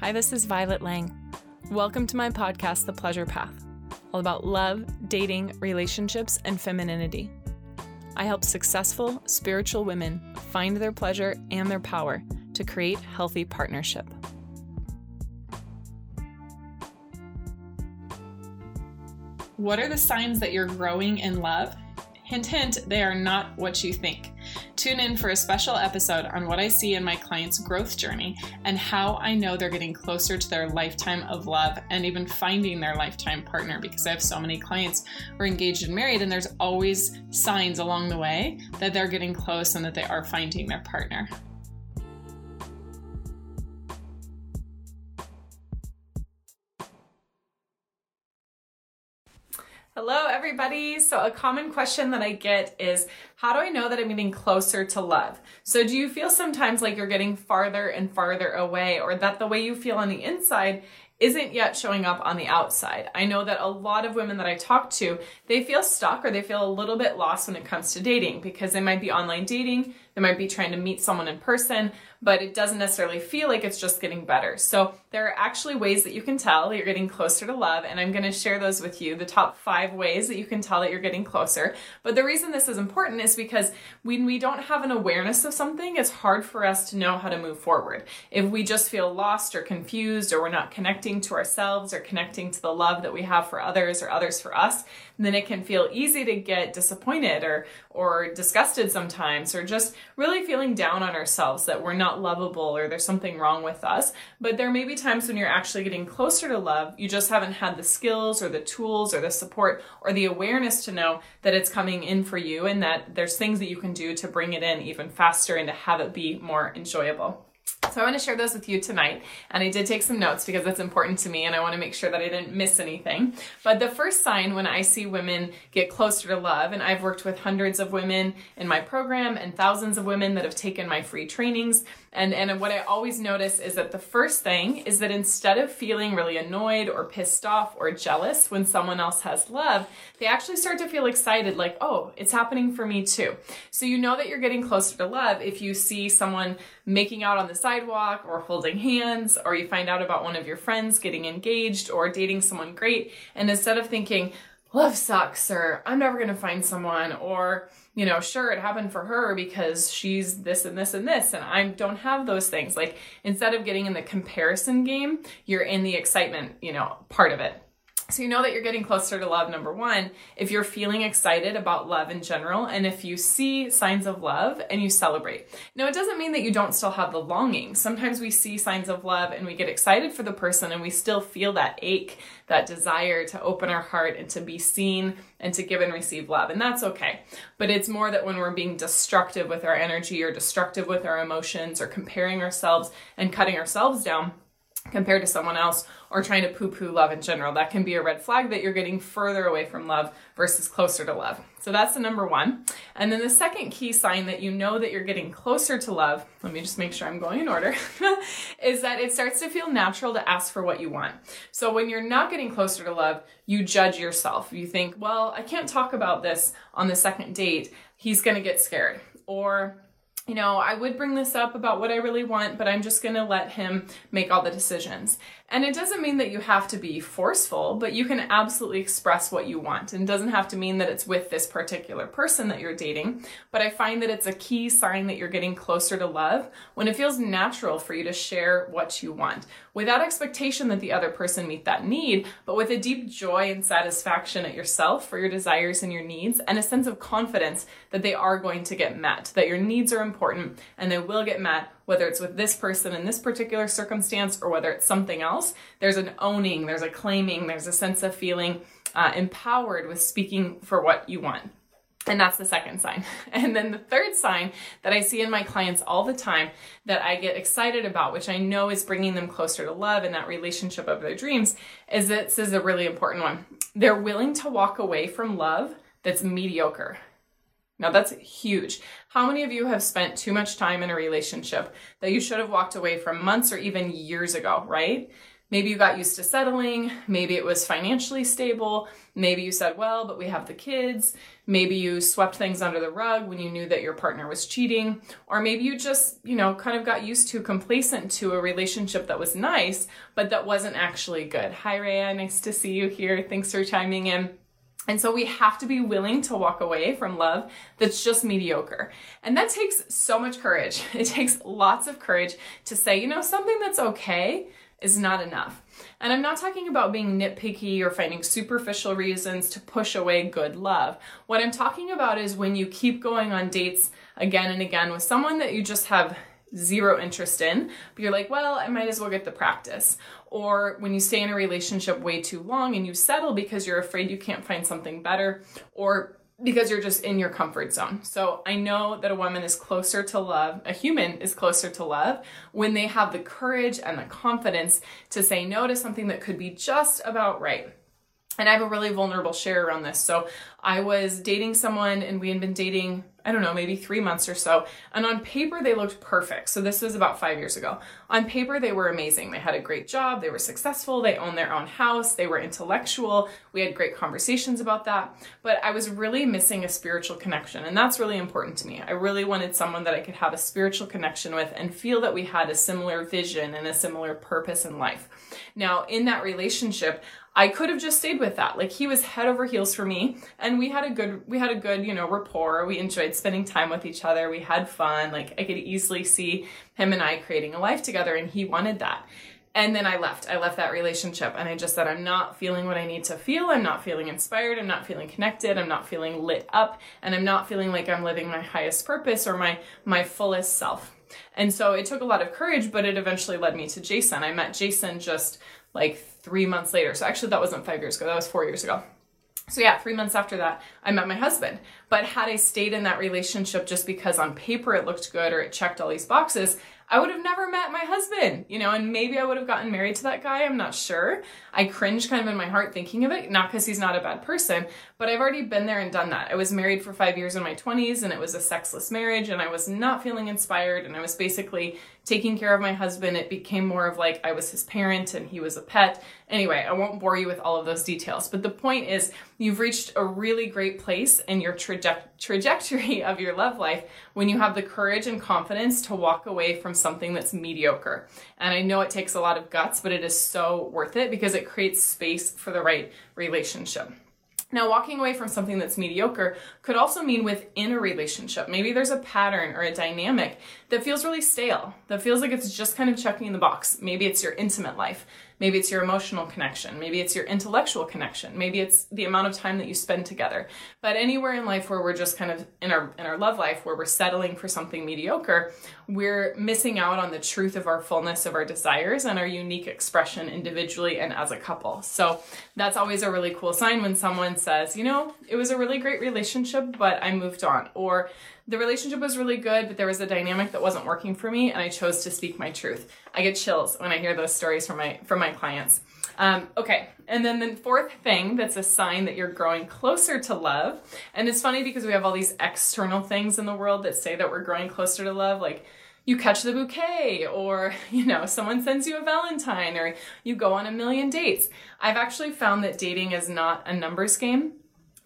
Hi, this is Violet Lang. Welcome to my podcast, The Pleasure Path, all about love, dating, relationships, and femininity. I help successful spiritual women find their pleasure and their power to create healthy partnership. What are the signs that you're growing in love? Hint, hint, they are not what you think. Tune in for a special episode on what I see in my clients' growth journey and how I know they're getting closer to their lifetime of love and even finding their lifetime partner because I have so many clients who are engaged and married, and there's always signs along the way that they're getting close and that they are finding their partner. Hello, everybody. So, a common question that I get is How do I know that I'm getting closer to love? So, do you feel sometimes like you're getting farther and farther away, or that the way you feel on the inside isn't yet showing up on the outside. I know that a lot of women that I talk to, they feel stuck or they feel a little bit lost when it comes to dating because they might be online dating, they might be trying to meet someone in person, but it doesn't necessarily feel like it's just getting better. So there are actually ways that you can tell that you're getting closer to love, and I'm going to share those with you the top five ways that you can tell that you're getting closer. But the reason this is important is because when we don't have an awareness of something, it's hard for us to know how to move forward. If we just feel lost or confused, or we're not connecting to ourselves or connecting to the love that we have for others or others for us, then it can feel easy to get disappointed or or disgusted sometimes or just really feeling down on ourselves that we're not lovable or there's something wrong with us. But there may be times when you're actually getting closer to love, you just haven't had the skills or the tools or the support or the awareness to know that it's coming in for you and that there's things that you can do to bring it in even faster and to have it be more enjoyable. So I want to share those with you tonight. And I did take some notes because that's important to me and I want to make sure that I didn't miss anything. But the first sign when I see women get closer to love, and I've worked with hundreds of women in my program and thousands of women that have taken my free trainings, and, and what I always notice is that the first thing is that instead of feeling really annoyed or pissed off or jealous when someone else has love, they actually start to feel excited, like, oh, it's happening for me too. So you know that you're getting closer to love if you see someone making out on the sidewalk or holding hands, or you find out about one of your friends getting engaged or dating someone great. And instead of thinking, love sucks, or I'm never going to find someone, or you know, sure, it happened for her because she's this and this and this, and I don't have those things. Like, instead of getting in the comparison game, you're in the excitement, you know, part of it. So you know that you're getting closer to love, number one, if you're feeling excited about love in general, and if you see signs of love and you celebrate. Now, it doesn't mean that you don't still have the longing. Sometimes we see signs of love and we get excited for the person and we still feel that ache, that desire to open our heart and to be seen and to give and receive love. And that's okay. But it's more that when we're being destructive with our energy or destructive with our emotions or comparing ourselves and cutting ourselves down compared to someone else or trying to poo poo love in general. That can be a red flag that you're getting further away from love versus closer to love. So that's the number one. And then the second key sign that you know that you're getting closer to love, let me just make sure I'm going in order, is that it starts to feel natural to ask for what you want. So when you're not getting closer to love, you judge yourself. You think, well, I can't talk about this on the second date. He's to get scared. Or you know, I would bring this up about what I really want, but I'm just going to let him make all the decisions. And it doesn't mean that you have to be forceful, but you can absolutely express what you want. And doesn't have to mean that it's with this particular person that you're dating. But I find that it's a key sign that you're getting closer to love when it feels natural for you to share what you want without expectation that the other person meet that need, but with a deep joy and satisfaction at yourself for your desires and your needs and a sense of confidence that they are going to get met, that your needs are important and they will get met whether it's with this person in this particular circumstance or whether it's something else, there's an owning, there's a claiming, there's a sense of feeling uh, empowered with speaking for what you want. And that's the second sign. And then the third sign that I see in my clients all the time that I get excited about, which I know is bringing them closer to love and that relationship of their dreams, is this is a really important one. They're willing to walk away from love that's mediocre. Now that's huge. How many of you have spent too much time in a relationship that you should have walked away from months or even years ago, right? Maybe you got used to settling. Maybe it was financially stable. Maybe you said, well, but we have the kids. Maybe you swept things under the rug when you knew that your partner was cheating. Or maybe you just, you know, kind of got used to complacent to a relationship that was nice, but that wasn't actually good. Hi, Rhea. Nice to see you here. Thanks for chiming in. And so we have to be willing to walk away from love that's just mediocre. And that takes so much courage. It takes lots of courage to say, you know, something that's okay is not enough. And I'm not talking about being nitpicky or finding superficial reasons to push away good love. What I'm talking about is when you keep going on dates again and again with someone that you just have zero interest in, but you're like, well, I might as well get the practice. Or when you stay in a relationship way too long and you settle because you're afraid you can't find something better, or because you're just in your comfort zone. So I know that a woman is closer to love, a human is closer to love when they have the courage and the confidence to say no to something that could be just about right. And I have a really vulnerable share around this. So I was dating someone and we had been dating I don't know, maybe three months or so. And on paper, they looked perfect. So this was about five years ago. On paper, they were amazing. They had a great job. They were successful. They owned their own house. They were intellectual. We had great conversations about that. But I was really missing a spiritual connection. And that's really important to me. I really wanted someone that I could have a spiritual connection with and feel that we had a similar vision and a similar purpose in life. Now, in that relationship, I could have just stayed with that. Like he was head over heels for me and we had a good we had a good, you know, rapport. We enjoyed spending time with each other. We had fun. Like I could easily see him and I creating a life together and he wanted that. And then I left. I left that relationship and I just said I'm not feeling what I need to feel. I'm not feeling inspired. I'm not feeling connected. I'm not feeling lit up and I'm not feeling like I'm living my highest purpose or my my fullest self. And so it took a lot of courage, but it eventually led me to Jason. I met Jason just like three months later. So actually, that wasn't five years ago, that was four years ago. So, yeah, three months after that, I met my husband. But had I stayed in that relationship just because on paper it looked good or it checked all these boxes, I would have never met my husband, you know, and maybe I would have gotten married to that guy. I'm not sure. I cringe kind of in my heart thinking of it, not because he's not a bad person, but I've already been there and done that. I was married for five years in my 20s and it was a sexless marriage and I was not feeling inspired and I was basically taking care of my husband. It became more of like I was his parent and he was a pet. Anyway, I won't bore you with all of those details, but the point is you've reached a really great place in your traje- trajectory of your love life when you have the courage and confidence to walk away from something that's mediocre. And I know it takes a lot of guts, but it is so worth it because it creates space for the right relationship. Now, walking away from something that's mediocre could also mean within a relationship. Maybe there's a pattern or a dynamic that feels really stale, that feels like it's just kind of checking the box. Maybe it's your intimate life. Maybe it's your emotional connection. Maybe it's your intellectual connection. Maybe it's the amount of time that you spend together. But anywhere in life where we're just kind of in our in our love life where we're settling for something mediocre, we're missing out on the truth of our fullness of our desires and our unique expression individually and as a couple. So that's always a really cool sign when someone says, you know, it was a really great relationship, but I moved on. Or the relationship was really good, but there was a dynamic that wasn't working for me, and I chose to speak my truth. I get chills when I hear those stories from my from my clients. Um, okay, and then the fourth thing that's a sign that you're growing closer to love, and it's funny because we have all these external things in the world that say that we're growing closer to love, like you catch the bouquet or you know someone sends you a valentine or you go on a million dates. I've actually found that dating is not a numbers game.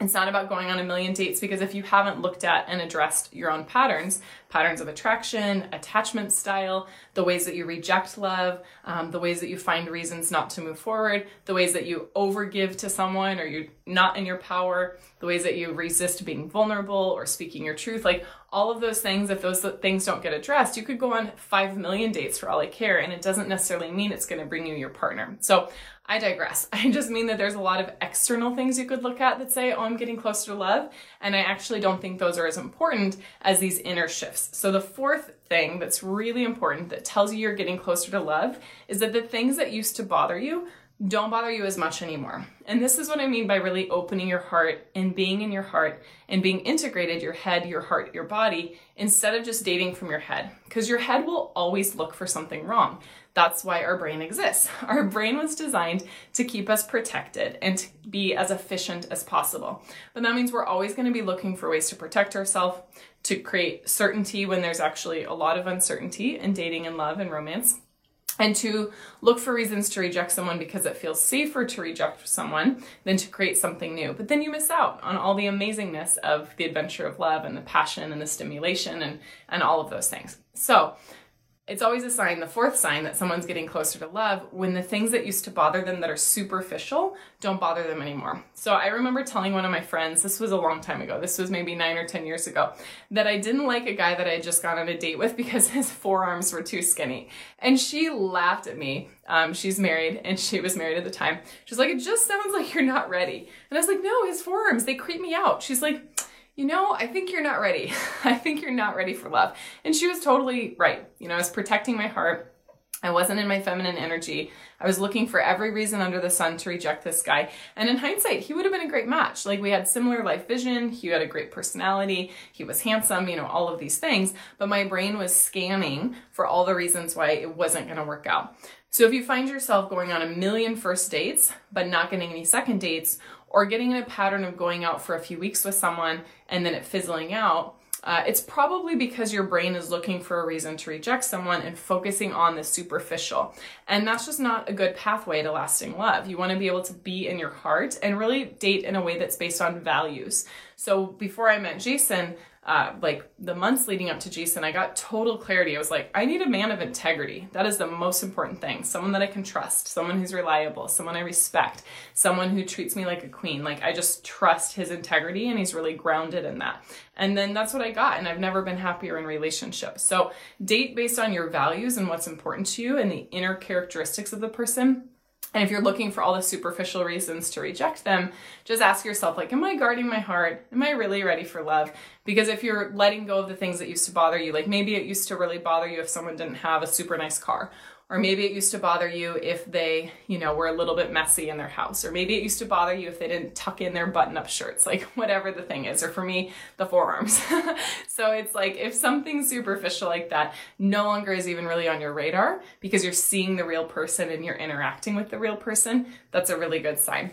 It's not about going on a million dates because if you haven't looked at and addressed your own patterns, patterns of attraction, attachment style, the ways that you reject love, um, the ways that you find reasons not to move forward, the ways that you overgive to someone or you're not in your power, the ways that you resist being vulnerable or speaking your truth, like all of those things, if those things don't get addressed, you could go on 5 million dates for all I care, and it doesn't necessarily mean it's going to bring you your partner. So I digress. I just mean that there's a lot of external things you could look at that say, oh, I'm getting closer to love. And I actually don't think those are as important as these inner shifts. So the fourth thing that's really important that tells you you're getting closer to love is that the things that used to bother you don't bother you as much anymore. And this is what I mean by really opening your heart and being in your heart and being integrated your head, your heart, your body instead of just dating from your head. Because your head will always look for something wrong. That's why our brain exists. Our brain was designed to keep us protected and to be as efficient as possible. But that means we're always going to be looking for ways to protect ourselves, to create certainty when there's actually a lot of uncertainty in dating and love and romance and to look for reasons to reject someone because it feels safer to reject someone than to create something new. But then you miss out on all the amazingness of the adventure of love and the passion and the stimulation and, and all of those things. So it's always a sign, the fourth sign that someone's getting closer to love when the things that used to bother them that are superficial don't bother them anymore. So I remember telling one of my friends, this was a long time ago, this was maybe nine or 10 years ago, that I didn't like a guy that I had just gone on a date with because his forearms were too skinny. And she laughed at me. Um, she's married and she was married at the time. She's like, it just sounds like you're not ready. And I was like, no, his forearms, they creep me out. She's like, you know, I think you're not ready. I think you're not ready for love. And she was totally right. You know, I was protecting my heart. I wasn't in my feminine energy. I was looking for every reason under the sun to reject this guy. And in hindsight, he would have been a great match. Like we had similar life vision. He had a great personality. He was handsome, you know, all of these things. But my brain was scanning for all the reasons why it wasn't going to work out. So if you find yourself going on a million first dates, but not getting any second dates, or getting in a pattern of going out for a few weeks with someone and then it fizzling out, uh, it's probably because your brain is looking for a reason to reject someone and focusing on the superficial. And that's just not a good pathway to lasting love. You want to be able to be in your heart and really date in a way that's based on values. So before I met Jason, uh, like the months leading up to Jason, I got total clarity. I was like, I need a man of integrity. That is the most important thing. Someone that I can trust, someone who's reliable, someone I respect, someone who treats me like a queen. Like I just trust his integrity and he's really grounded in that. And then that's what I got. And I've never been happier in relationships. So date based on your values and what's important to you and the inner characteristics of the person and if you're looking for all the superficial reasons to reject them, just ask yourself, like, am I guarding my heart? Am I really ready for love? Because if you're letting go of the things that used to bother you, like maybe it used to really bother you if someone didn't have a super nice car, or maybe it used to bother you if they, you know, were a little bit messy in their house. Or maybe it used to bother you if they didn't tuck in their button up shirts, like whatever the thing is. Or for me, the forearms. so it's like if something superficial like that no longer is even really on your radar because you're seeing the real person and you're interacting with the real person, that's a really good sign.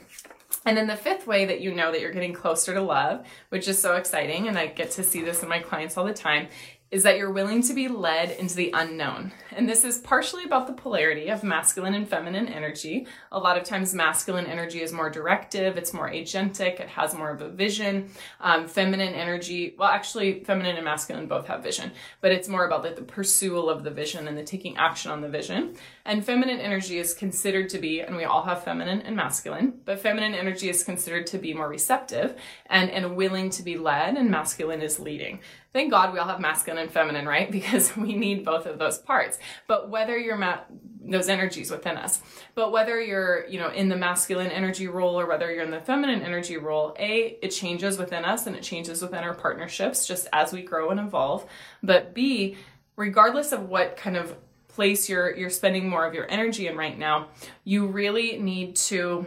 And then the fifth way that you know that you're getting closer to love, which is so exciting, and I get to see this in my clients all the time, is that you're willing to be led into the unknown. And this is partially about the polarity of masculine and feminine energy. A lot of times, masculine energy is more directive, it's more agentic, it has more of a vision. Um, feminine energy, well, actually, feminine and masculine both have vision, but it's more about like the pursuit of the vision and the taking action on the vision. And feminine energy is considered to be, and we all have feminine and masculine, but feminine energy is considered to be more receptive and, and willing to be led, and masculine is leading. Thank God we all have masculine and feminine, right? Because we need both of those parts. But whether you're ma- those energies within us, but whether you're, you know, in the masculine energy role or whether you're in the feminine energy role, A, it changes within us and it changes within our partnerships just as we grow and evolve. But B, regardless of what kind of place you're you're spending more of your energy in right now, you really need to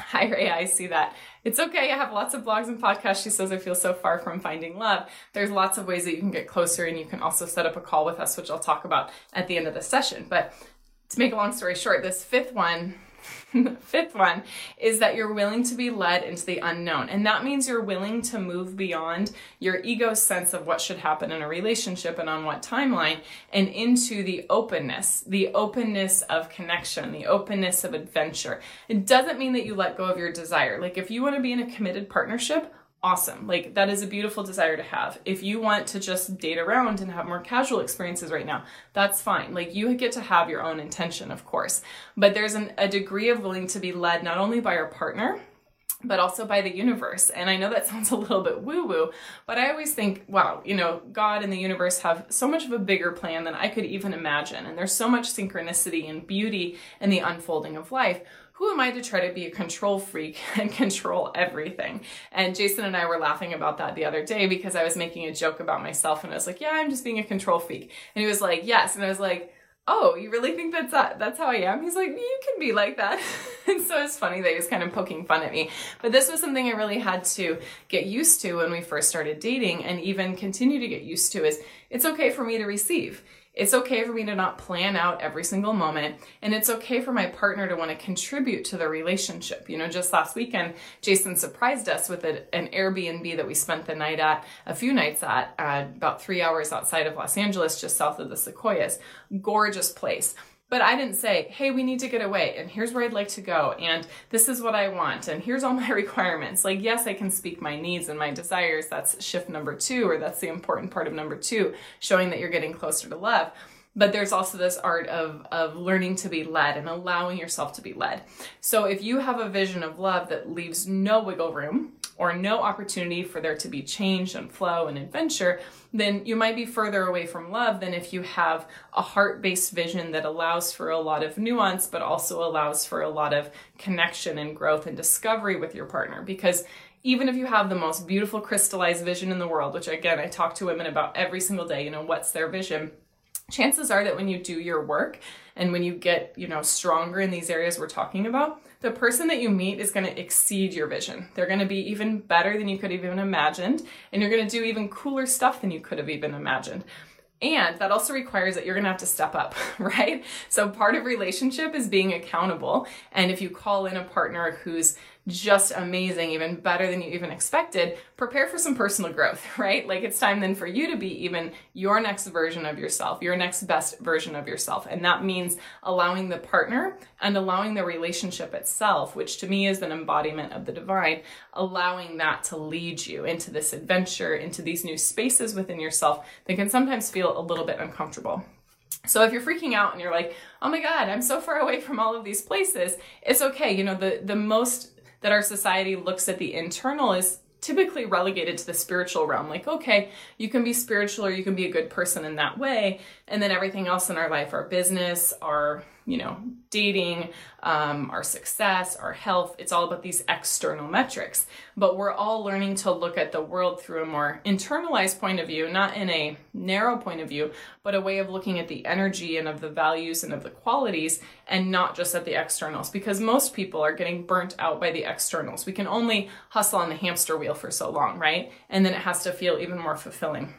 Hi Ray, I see that. It's okay. I have lots of blogs and podcasts. She says I feel so far from finding love. There's lots of ways that you can get closer and you can also set up a call with us, which I'll talk about at the end of the session. But to make a long story short, this fifth one fifth one is that you're willing to be led into the unknown. And that means you're willing to move beyond your ego's sense of what should happen in a relationship and on what timeline and into the openness, the openness of connection, the openness of adventure. It doesn't mean that you let go of your desire. Like if you want to be in a committed partnership, awesome. Like that is a beautiful desire to have. If you want to just date around and have more casual experiences right now, that's fine. Like you get to have your own intention, of course. But there's an, a degree of willing to be led not only by your partner, but also by the universe. And I know that sounds a little bit woo woo, but I always think, wow, you know, God and the universe have so much of a bigger plan than I could even imagine. And there's so much synchronicity and beauty in the unfolding of life who am I to try to be a control freak and control everything? And Jason and I were laughing about that the other day because I was making a joke about myself and I was like, yeah, I'm just being a control freak. And he was like, yes. And I was like, oh, you really think that's that, that's how I am? He's like, you can be like that. and so it's funny that he was kind of poking fun at me. But this was something I really had to get used to when we first started dating and even continue to get used to is it's okay for me to receive. It's okay for me to not plan out every single moment. And it's okay for my partner to want to contribute to the relationship. You know, just last weekend, Jason surprised us with a, an Airbnb that we spent the night at, a few nights at, uh, about three hours outside of Los Angeles, just south of the Sequoias. Gorgeous place. But I didn't say, hey, we need to get away, and here's where I'd like to go, and this is what I want, and here's all my requirements. Like, yes, I can speak my needs and my desires. That's shift number two, or that's the important part of number two, showing that you're getting closer to love but there's also this art of of learning to be led and allowing yourself to be led. So if you have a vision of love that leaves no wiggle room or no opportunity for there to be change and flow and adventure, then you might be further away from love than if you have a heart based vision that allows for a lot of nuance, but also allows for a lot of connection and growth and discovery with your partner. Because even if you have the most beautiful crystallized vision in the world, which again, I talk to women about every single day, you know, what's their vision? Chances are that when you do your work and when you get, you know, stronger in these areas we're talking about, the person that you meet is going to exceed your vision. They're going to be even better than you could have even imagined, and you're going to do even cooler stuff than you could have even imagined. And that also requires that you're going to have to step up, right? So part of relationship is being accountable. And if you call in a partner who's just amazing, even better than you even expected, prepare for some personal growth, right? Like it's time then for you to be even your next version of yourself, your next best version of yourself. And that means allowing the partner and allowing the relationship itself, which to me is an embodiment of the divine, allowing that to lead you into this adventure, into these new spaces within yourself that can sometimes feel a little bit uncomfortable. So if you're freaking out and you're like, "Oh my god, I'm so far away from all of these places." It's okay. You know, the the most that our society looks at the internal is typically relegated to the spiritual realm. Like, okay, you can be spiritual or you can be a good person in that way. And then everything else in our life, our business, our you know, dating, um, our success, our health. It's all about these external metrics. But we're all learning to look at the world through a more internalized point of view, not in a narrow point of view, but a way of looking at the energy and of the values and of the qualities and not just at the externals. Because most people are getting burnt out by the externals. We can only hustle on the hamster wheel for so long, right? And then it has to feel even more fulfilling.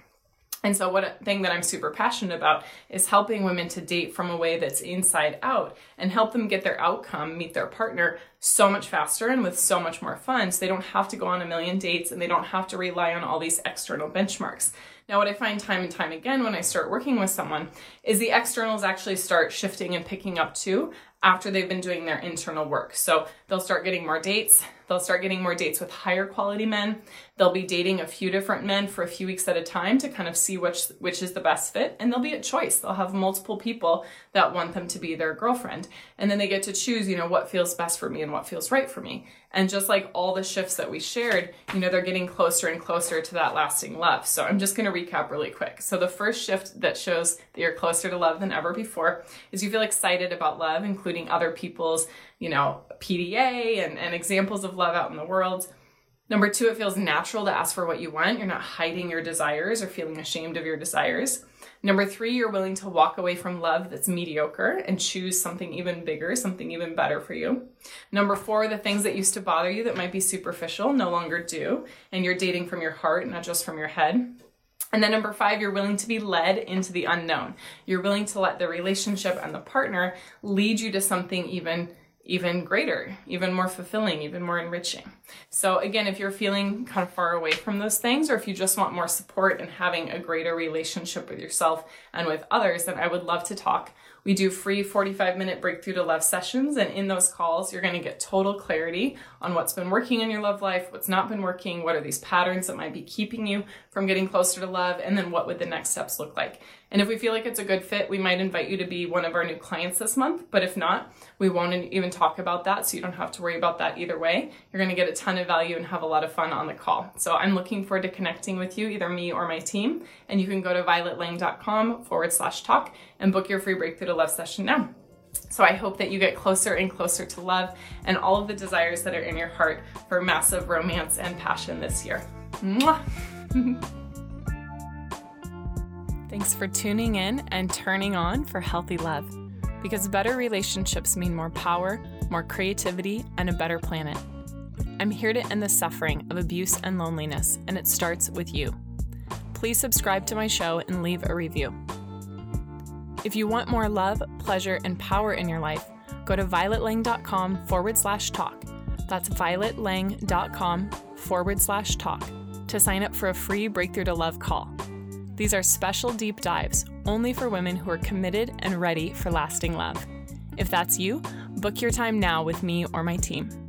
And so, what thing that I'm super passionate about is helping women to date from a way that's inside out and help them get their outcome, meet their partner so much faster and with so much more fun. So they don't have to go on a million dates and they don't have to rely on all these external benchmarks. Now, what I find time and time again when I start working with someone is the externals actually start shifting and picking up too after they've been doing their internal work. So they'll start getting more dates. They'll start getting more dates with higher quality men. They'll be dating a few different men for a few weeks at a time to kind of see which which is the best fit and they'll be at choice. They'll have multiple people that want them to be their girlfriend. And then they get to choose, you know, what feels best for me and what feels right for me. And just like all the shifts that we shared, you know, they're getting closer and closer to that lasting love. So I'm just going to recap really quick. So the first shift that shows that you're closer to love than ever before is you feel excited about love, including other people's, you know, PDA and, and examples of love out in the world. Number two, it feels natural to ask for what you want. You're not hiding your desires or feeling ashamed of your desires. Number three, you're willing to walk away from love that's mediocre and choose something even bigger, something even better for you. Number four, the things that used to bother you that might be superficial no longer do, and you're dating from your heart, not just from your head. And then number five, you're willing to be led into the unknown. You're willing to let the relationship and the partner lead you to something even even greater, even more fulfilling, even more enriching. So, again, if you're feeling kind of far away from those things, or if you just want more support and having a greater relationship with yourself and with others, then I would love to talk we do free 45 minute breakthrough to love sessions, and in those calls, you're going to get total clarity on what's been working in your love life, what's not been working, what are these patterns that might be keeping you from getting closer to love, and then what would the next steps look like. And if we feel like it's a good fit, we might invite you to be one of our new clients this month. But if not, we won't even talk about that. So you don't have to worry about that either way. You're going to get a ton of value and have a lot of fun on the call. So I'm looking forward to connecting with you, either me or my team. And you can go to violetlang.com forward slash talk and book your free breakthrough to love session now. So I hope that you get closer and closer to love and all of the desires that are in your heart for massive romance and passion this year. Mwah! Thanks for tuning in and turning on for healthy love. Because better relationships mean more power, more creativity, and a better planet. I'm here to end the suffering of abuse and loneliness, and it starts with you. Please subscribe to my show and leave a review. If you want more love, pleasure, and power in your life, go to violetlang.com forward slash talk. That's violetlang.com forward slash talk to sign up for a free Breakthrough to Love call. These are special deep dives only for women who are committed and ready for lasting love. If that's you, book your time now with me or my team.